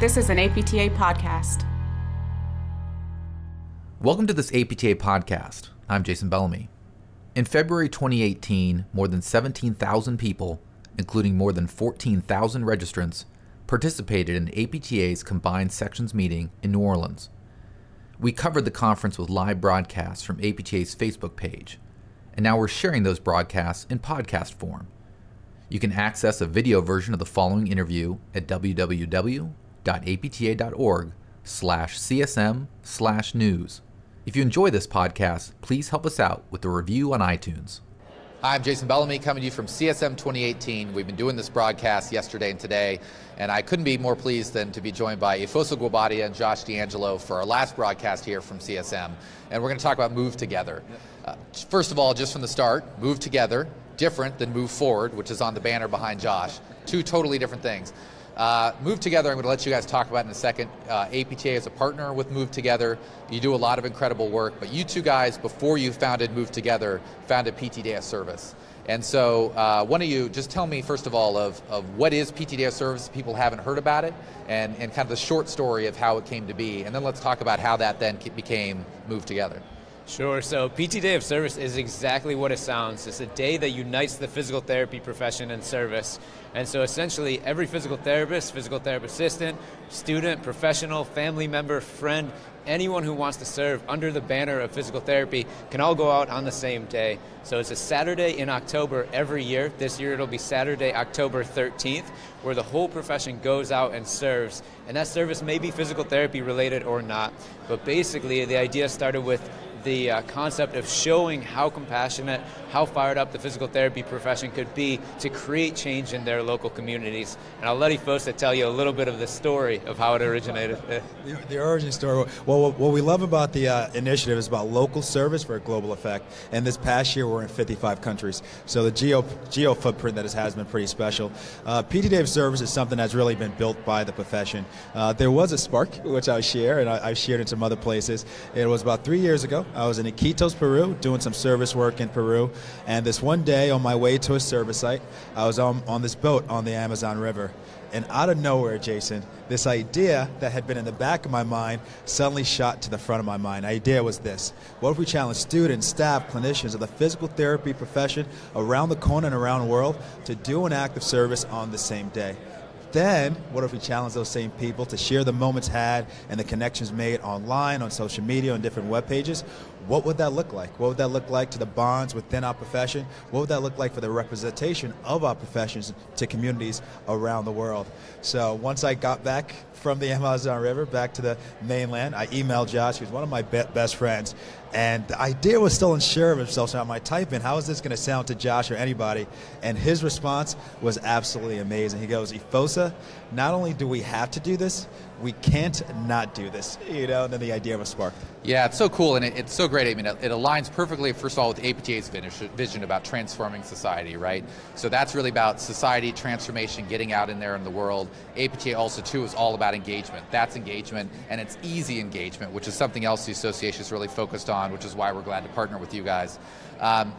This is an APTA podcast. Welcome to this APTA podcast. I'm Jason Bellamy. In February 2018, more than 17,000 people, including more than 14,000 registrants, participated in APTA's combined sections meeting in New Orleans. We covered the conference with live broadcasts from APTA's Facebook page, and now we're sharing those broadcasts in podcast form. You can access a video version of the following interview at www.apta.org slash csm slash news. If you enjoy this podcast, please help us out with a review on iTunes. Hi, I'm Jason Bellamy coming to you from CSM 2018. We've been doing this broadcast yesterday and today, and I couldn't be more pleased than to be joined by Efosa Guobadia and Josh D'Angelo for our last broadcast here from CSM. And we're going to talk about Move Together. Uh, first of all, just from the start, Move Together, different than Move Forward, which is on the banner behind Josh. Two totally different things. Uh, Move Together, I'm going to let you guys talk about in a second. Uh, APTA is a partner with Move Together. You do a lot of incredible work, but you two guys, before you founded Move Together, founded PT Day Service. And so, uh, one of you, just tell me first of all of, of what is PT Day Service. People haven't heard about it, and, and kind of the short story of how it came to be, and then let's talk about how that then became Move Together. Sure. So, PT Day of Service is exactly what it sounds. It's a day that unites the physical therapy profession and service. And so, essentially, every physical therapist, physical therapist assistant, student, professional, family member, friend, anyone who wants to serve under the banner of physical therapy can all go out on the same day. So, it's a Saturday in October every year. This year, it'll be Saturday, October 13th, where the whole profession goes out and serves. And that service may be physical therapy related or not. But basically, the idea started with the uh, concept of showing how compassionate, how fired up the physical therapy profession could be to create change in their local communities. And I'll let Efosa tell you a little bit of the story of how it originated. The, the origin story. Well, what we love about the uh, initiative is about local service for a global effect. And this past year, we're in 55 countries. So the geo, geo footprint that has been pretty special. Uh, PT Day of Service is something that's really been built by the profession. Uh, there was a spark, which I share, and I, have shared in some other places. It was about three years ago. I was in Iquitos, Peru, doing some service work in Peru. And this one day on my way to a service site, I was on, on this boat on the Amazon River. And out of nowhere, Jason, this idea that had been in the back of my mind suddenly shot to the front of my mind. The idea was this What if we challenge students, staff, clinicians of the physical therapy profession around the corner and around the world to do an act of service on the same day? Then, what if we challenge those same people to share the moments had and the connections made online, on social media, on different web pages? What would that look like? What would that look like to the bonds within our profession? What would that look like for the representation of our professions to communities around the world? So once I got back from the Amazon River back to the mainland, I emailed Josh, who's one of my be- best friends, and the idea was still unsure of himself. So I might type in, how is this going to sound to Josh or anybody? And his response was absolutely amazing. He goes, Efosa, not only do we have to do this, we can't not do this. You know, and then the idea was sparked. Yeah, it's so cool, and it, it's so great. I mean, it, it, aligns perfectly, first of all, with APTA's vision about transforming society, right? So that's really about society transformation, getting out in there in the world. APTA also, too, is all about engagement. That's engagement, and it's easy engagement, which is something else the association is really focused on, which is why we're glad to partner with you guys. Um,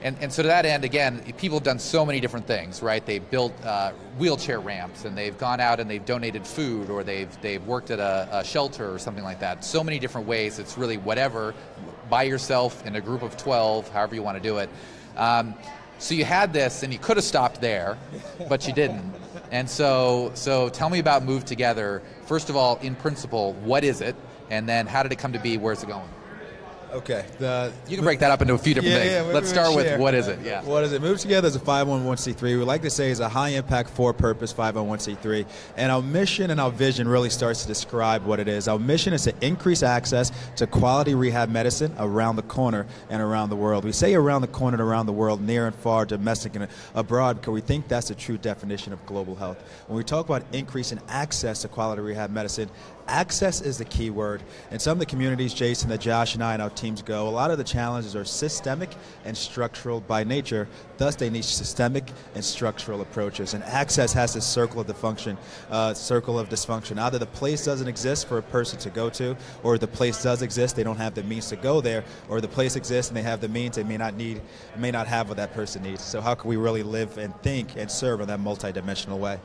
and, and so to that end, again, people have done so many different things, right? They've built uh, wheelchair ramps, and they've gone out and they've donated food, or they've they've worked at a, a shelter or something like that. So many different ways. It's really whatever, by yourself in a group of 12, however you want to do it. Um, so you had this, and you could have stopped there, but you didn't. And so, so tell me about Move Together. First of all, in principle, what is it? And then how did it come to be? Where's it going? Okay. The, you can break that up into a few different yeah, things. Yeah, Let's start with what is it? Yeah. What is it? Move Together is a 501c3. We like to say is a high impact for purpose 501c3. And our mission and our vision really starts to describe what it is. Our mission is to increase access to quality rehab medicine around the corner and around the world. We say around the corner and around the world, near and far, domestic and abroad, because we think that's the true definition of global health. When we talk about increasing access to quality rehab medicine, access is the key word. In some of the communities, Jason, that Josh and I and our teams go, a lot of the challenges are systemic and structural by nature. Thus, they need systemic and structural approaches. And access has this circle of dysfunction, uh, circle of dysfunction. Either the place doesn't exist for a person to go to, or the place does exist, they don't have the means to go there, or the place exists and they have the means, they may not need, may not have what that person needs. So, how can we really live and think and serve in that multidimensional way?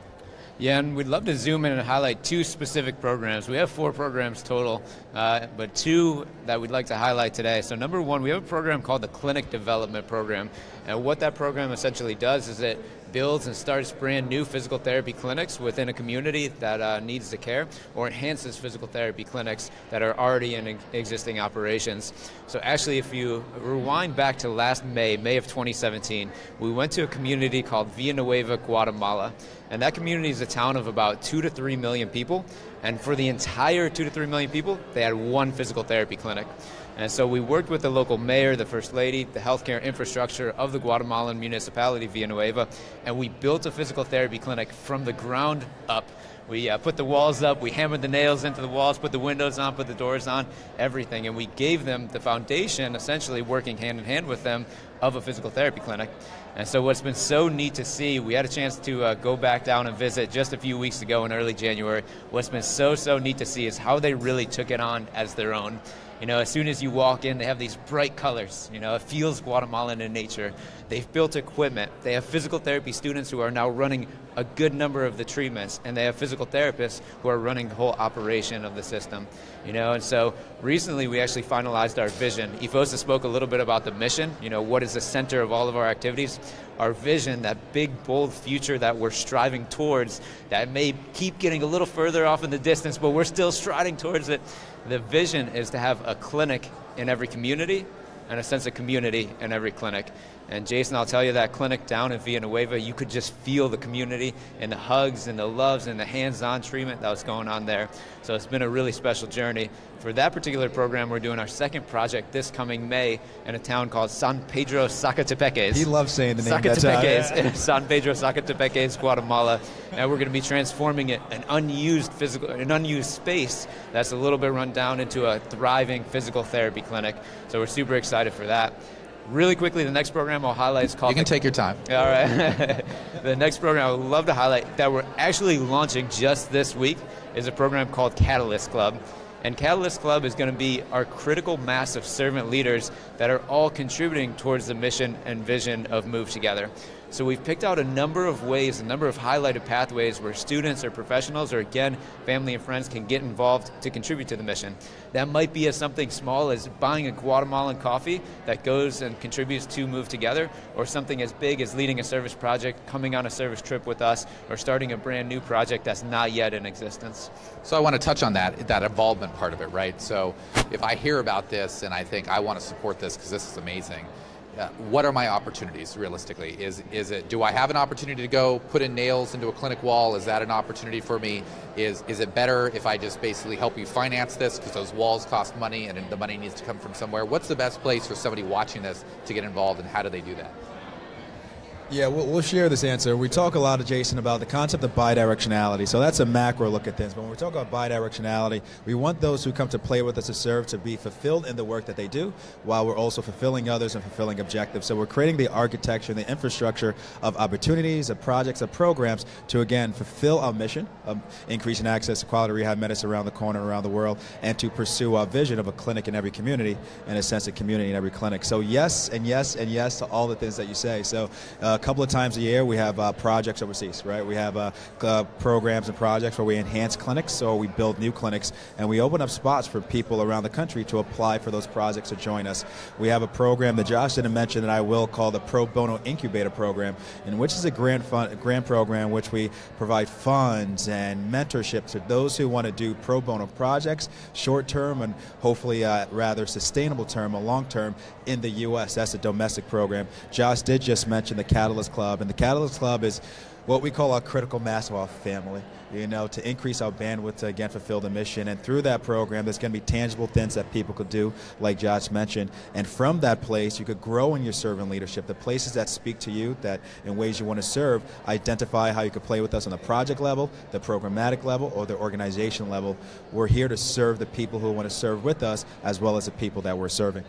Yeah, and we'd love to zoom in and highlight two specific programs. We have four programs total, uh, but two that we'd like to highlight today. So, number one, we have a program called the Clinic Development Program. And what that program essentially does is it builds and starts brand new physical therapy clinics within a community that uh, needs the care or enhances physical therapy clinics that are already in existing operations. So actually, if you rewind back to last May, May of 2017, we went to a community called Villanueva, Guatemala. And that community is a town of about two to three million people. And for the entire two to three million people, they had one physical therapy clinic. And so we worked with the local mayor, the first lady, the healthcare infrastructure of the Guatemalan municipality, Villanueva, and we built a physical therapy clinic from the ground up. We uh, put the walls up, we hammered the nails into the walls, put the windows on, put the doors on, everything, and we gave them the foundation, essentially working hand in hand with them, of a physical therapy clinic. And so, what's been so neat to see, we had a chance to uh, go back down and visit just a few weeks ago in early January. What's been so, so neat to see is how they really took it on as their own. You know, as soon as you walk in, they have these bright colors. You know, it feels Guatemalan in nature. They've built equipment. They have physical therapy students who are now running a good number of the treatments, and they have physical therapists who are running the whole operation of the system. You know, and so recently we actually finalized our vision. Efosa spoke a little bit about the mission. You know, what is the center of all of our activities? Our vision, that big, bold future that we're striving towards, that may keep getting a little further off in the distance, but we're still striding towards it. The vision is to have a clinic in every community and a sense of community in every clinic. And Jason, I'll tell you that clinic down in Villanueva, you could just feel the community and the hugs and the loves and the hands-on treatment that was going on there. So it's been a really special journey. For that particular program, we're doing our second project this coming May in a town called San Pedro Sacatepéquez. He loves saying the name. Sacatepéquez, yeah. San Pedro Sacatepéquez, Guatemala. And we're going to be transforming it, an unused physical, an unused space that's a little bit run down into a thriving physical therapy clinic. So we're super excited for that. Really quickly, the next program I'll highlight is called. You can take your time. All right. the next program I would love to highlight that we're actually launching just this week is a program called Catalyst Club. And Catalyst Club is going to be our critical mass of servant leaders that are all contributing towards the mission and vision of Move Together. So we've picked out a number of ways, a number of highlighted pathways where students or professionals or again, family and friends can get involved to contribute to the mission. That might be as something small as buying a Guatemalan coffee that goes and contributes to Move Together, or something as big as leading a service project, coming on a service trip with us, or starting a brand new project that's not yet in existence. So I want to touch on that, that involvement part of it, right? So if I hear about this and I think I want to support this because this is amazing, what are my opportunities realistically? Is is it do I have an opportunity to go put in nails into a clinic wall? Is that an opportunity for me? Is is it better if I just basically help you finance this because those walls cost money and the money needs to come from somewhere? What's the best place for somebody watching this to get involved and how do they do that? Yeah, we'll, we'll, share this answer. We talk a lot, of Jason, about the concept of bidirectionality. So that's a macro look at things. But when we talk about bidirectionality, we want those who come to play with us to serve to be fulfilled in the work that they do, while we're also fulfilling others and fulfilling objectives. So we're creating the architecture and the infrastructure of opportunities, of projects, of programs to again fulfill our mission of increasing access to quality rehab medicine around the corner, around the world, and to pursue our vision of a clinic in every community and a sense of community in every clinic. So yes, and yes, and yes to all the things that you say. So. Uh, a couple of times a year we have uh, projects overseas, right? We have uh, uh, programs and projects where we enhance clinics or we build new clinics and we open up spots for people around the country to apply for those projects to join us. We have a program that Josh didn't mention that I will call the Pro Bono Incubator Program, in which is a grant fund, grant program which we provide funds and mentorship to those who want to do pro bono projects, short term and hopefully uh, rather sustainable term or long term in the U.S. That's a domestic program. Josh did just mention the Catalyst Club, and the Catalyst Club is what we call our critical mass of our family, you know, to increase our bandwidth to again fulfill the mission. And through that program, there's going to be tangible things that people could do, like Josh mentioned. And from that place, you could grow in your servant leadership. The places that speak to you, that in ways you want to serve, identify how you could play with us on the project level, the programmatic level, or the organization level. We're here to serve the people who want to serve with us, as well as the people that we're serving.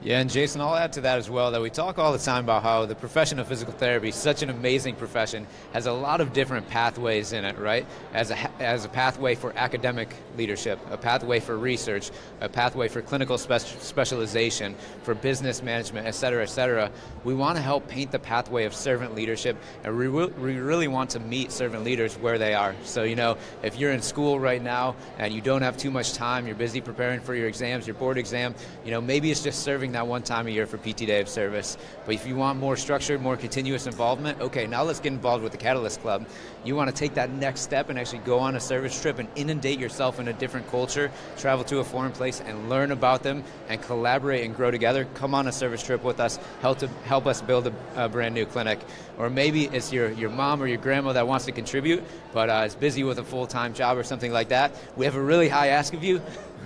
Yeah, and Jason, I'll add to that as well that we talk all the time about how the profession of physical therapy such an amazing profession, has a lot of different pathways in it, right? As a, as a pathway for academic leadership, a pathway for research, a pathway for clinical spe- specialization, for business management, et cetera, et cetera. We want to help paint the pathway of servant leadership, and we, we really want to meet servant leaders where they are. So, you know, if you're in school right now and you don't have too much time, you're busy preparing for your exams, your board exam, you know, maybe it's just serving that one time a year for PT Day of Service. But if you want more structured, more continuous involvement, okay, now let's get involved with the Catalyst Club. You want to take that next step and actually go on a service trip and inundate yourself in a different culture, travel to a foreign place and learn about them and collaborate and grow together. Come on a service trip with us, help to help us build a, a brand new clinic. Or maybe it's your, your mom or your grandma that wants to contribute, but uh, is busy with a full-time job or something like that. We have a really high ask of you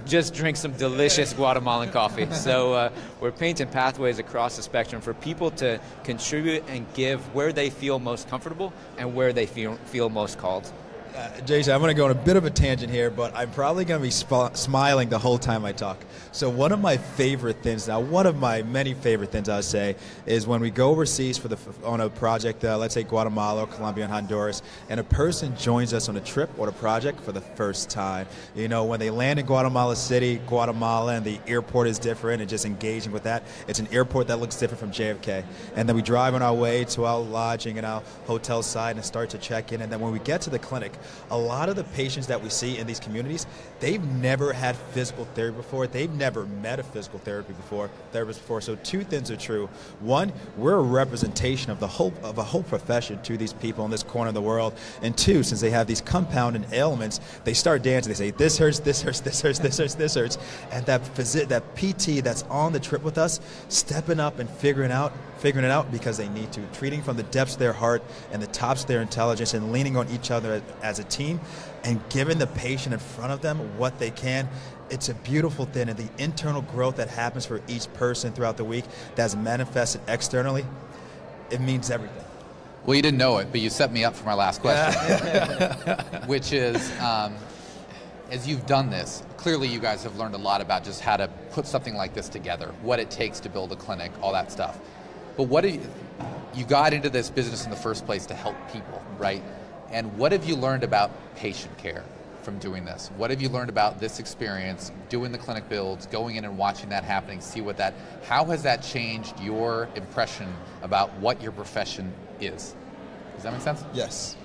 just drink some delicious Guatemalan coffee. So uh, we're painting pathways across the spectrum for people to contribute and give where they feel most comfortable and where they feel, feel most called. Uh, Jason, I'm going to go on a bit of a tangent here, but I'm probably going to be sp- smiling the whole time I talk. So, one of my favorite things now, one of my many favorite things I would say is when we go overseas for the on a project, uh, let's say Guatemala, Colombia, and Honduras, and a person joins us on a trip or a project for the first time. You know, when they land in Guatemala City, Guatemala, and the airport is different, and just engaging with that, it's an airport that looks different from JFK. And then we drive on our way to our lodging and our hotel side and start to check in. And then when we get to the clinic, a lot of the patients that we see in these communities, they've never had physical therapy before. They've never met a physical therapy before, therapist before. So two things are true. One, we're a representation of the whole of a whole profession to these people in this corner of the world. And two, since they have these compounding ailments, they start dancing. They say, "This hurts, this hurts, this hurts, this hurts, this hurts," and that that PT that's on the trip with us, stepping up and figuring out figuring it out because they need to, treating from the depths of their heart and the tops of their intelligence and leaning on each other as a team and giving the patient in front of them what they can. It's a beautiful thing, and the internal growth that happens for each person throughout the week that's manifested externally, it means everything. Well, you didn't know it, but you set me up for my last question, which is um, as you've done this, clearly you guys have learned a lot about just how to put something like this together, what it takes to build a clinic, all that stuff. But what you, you got into this business in the first place to help people, right? And what have you learned about patient care from doing this? What have you learned about this experience, doing the clinic builds, going in and watching that happening, see what that, how has that changed your impression about what your profession is? Does that make sense? Yes.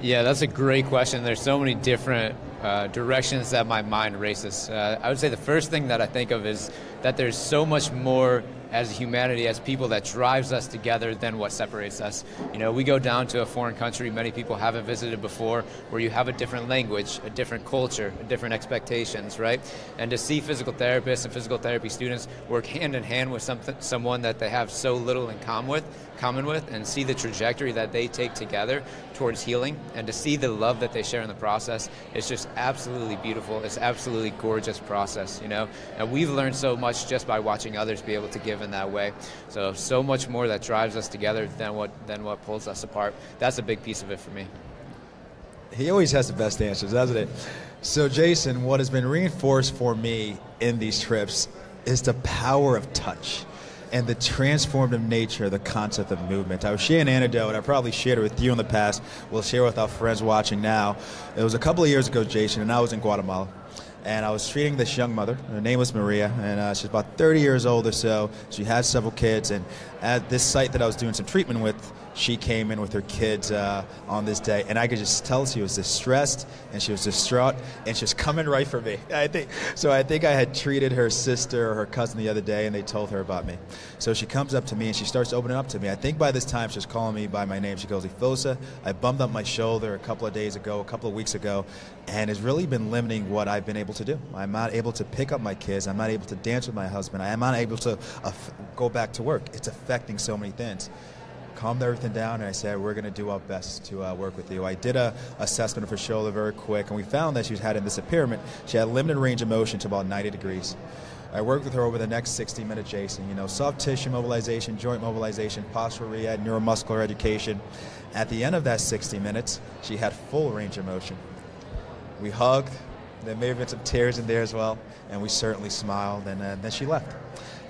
Yeah, that's a great question. There's so many different uh, directions that my mind races. Uh, I would say the first thing that I think of is that there's so much more as humanity, as people, that drives us together than what separates us. You know, we go down to a foreign country many people haven't visited before, where you have a different language, a different culture, different expectations, right? And to see physical therapists and physical therapy students work hand in hand with something, someone that they have so little in common with, common with, and see the trajectory that they take together towards healing, and to see the love that they share in the process, it's just absolutely beautiful. It's absolutely gorgeous process, you know. And we've learned so much just by watching others be able to give in that way. So so much more that drives us together than what than what pulls us apart. That's a big piece of it for me. He always has the best answers, doesn't it? So, Jason, what has been reinforced for me in these trips is the power of touch and the transformative nature of the concept of movement. I was sharing an anecdote. I probably shared it with you in the past. We'll share with our friends watching now. It was a couple of years ago, Jason, and I was in Guatemala and I was treating this young mother. Her name was Maria, and uh, she's about 30 years old or so. She had several kids, and at this site that I was doing some treatment with, she came in with her kids uh, on this day, and I could just tell she was distressed and she was distraught, and she was coming right for me. I think so. I think I had treated her sister or her cousin the other day, and they told her about me. So she comes up to me and she starts opening up to me. I think by this time she's calling me by my name. She goes, "Efosa, I bumped up my shoulder a couple of days ago, a couple of weeks ago, and it's really been limiting what I've been able to do. I'm not able to pick up my kids. I'm not able to dance with my husband. I am not able to uh, go back to work. It's affecting so many things." Calmed everything down and I said, we're going to do our best to uh, work with you. I did a assessment of her shoulder very quick and we found that she had in this impairment, she had limited range of motion to about 90 degrees. I worked with her over the next 60 minutes, Jason. You know, soft tissue mobilization, joint mobilization, postural rehab, neuromuscular education. At the end of that 60 minutes, she had full range of motion. We hugged. There may have been some tears in there as well, and we certainly smiled, and uh, then she left.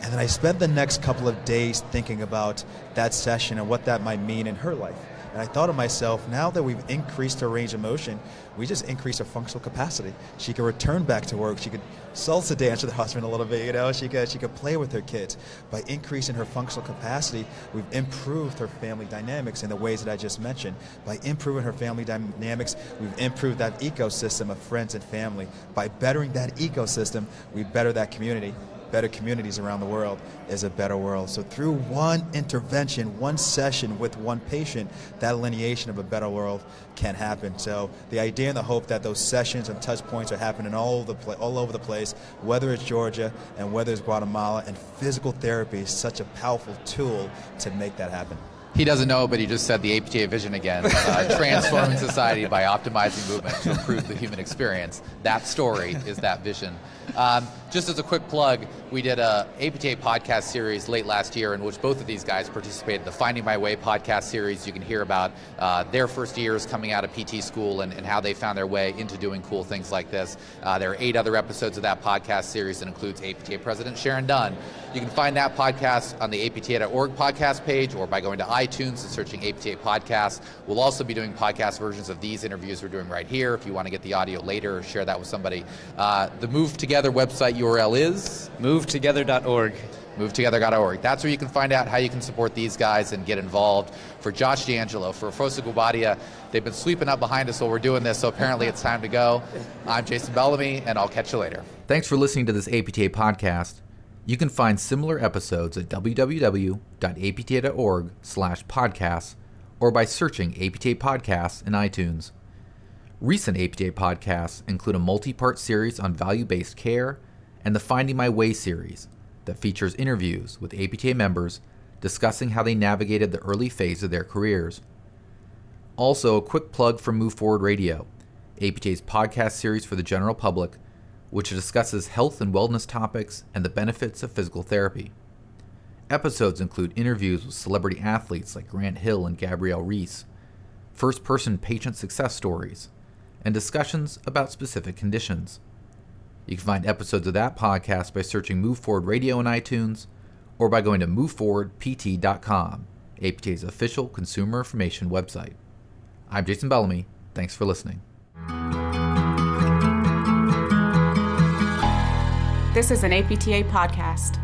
And then I spent the next couple of days thinking about that session and what that might mean in her life. And I thought to myself, now that we've increased her range of motion, we just increased her functional capacity. She could return back to work. She could salsa dance with her husband a little bit. You know, she could she could play with her kids. By increasing her functional capacity, we've improved her family dynamics in the ways that I just mentioned. By improving her family dynamics, we've improved that ecosystem of friends and family. By bettering that ecosystem, we better that community better communities around the world is a better world. So through one intervention, one session with one patient, that lineation of a better world can happen. So the idea and the hope that those sessions and touch points are happening all over the, pla- all over the place, whether it's Georgia and whether it's Guatemala, and physical therapy is such a powerful tool to make that happen. He doesn't know, but he just said the APTA vision again uh, transforming society by optimizing movement to improve the human experience. That story is that vision. Um, just as a quick plug, we did a APTA podcast series late last year in which both of these guys participated. The Finding My Way podcast series, you can hear about uh, their first years coming out of PT school and, and, how they found their way into doing cool things like this. Uh, there are eight other episodes of that podcast series that includes APTA President Sharon Dunn. You can find that podcast on the APTA.org podcast page or by going to iTunes and searching APTA podcast. We'll also be doing podcast versions of these interviews we're doing right here. If you want to get the audio later or share that with somebody, uh, the Move Together website URL is movetogether.org. MoveTogether.org. That's where you can find out how you can support these guys and get involved. For Josh D'Angelo, for Fosa Guobadia, they've been sweeping up behind us while we're doing this, so apparently it's time to go. I'm Jason Bellamy, and I'll catch you later. Thanks for listening to this APTA podcast. You can find similar episodes at www.apta.org slash podcasts or by searching APTA Podcasts in iTunes. Recent APTA podcasts include a multi-part series on value-based care and the Finding My Way series that features interviews with APTA members discussing how they navigated the early phase of their careers. Also, a quick plug for Move Forward Radio, APTA's podcast series for the general public which discusses health and wellness topics and the benefits of physical therapy. Episodes include interviews with celebrity athletes like Grant Hill and Gabrielle Reece, first person patient success stories, and discussions about specific conditions. You can find episodes of that podcast by searching Move Forward Radio in iTunes or by going to moveforwardpt.com, APTA's official consumer information website. I'm Jason Bellamy. Thanks for listening. This is an APTA podcast.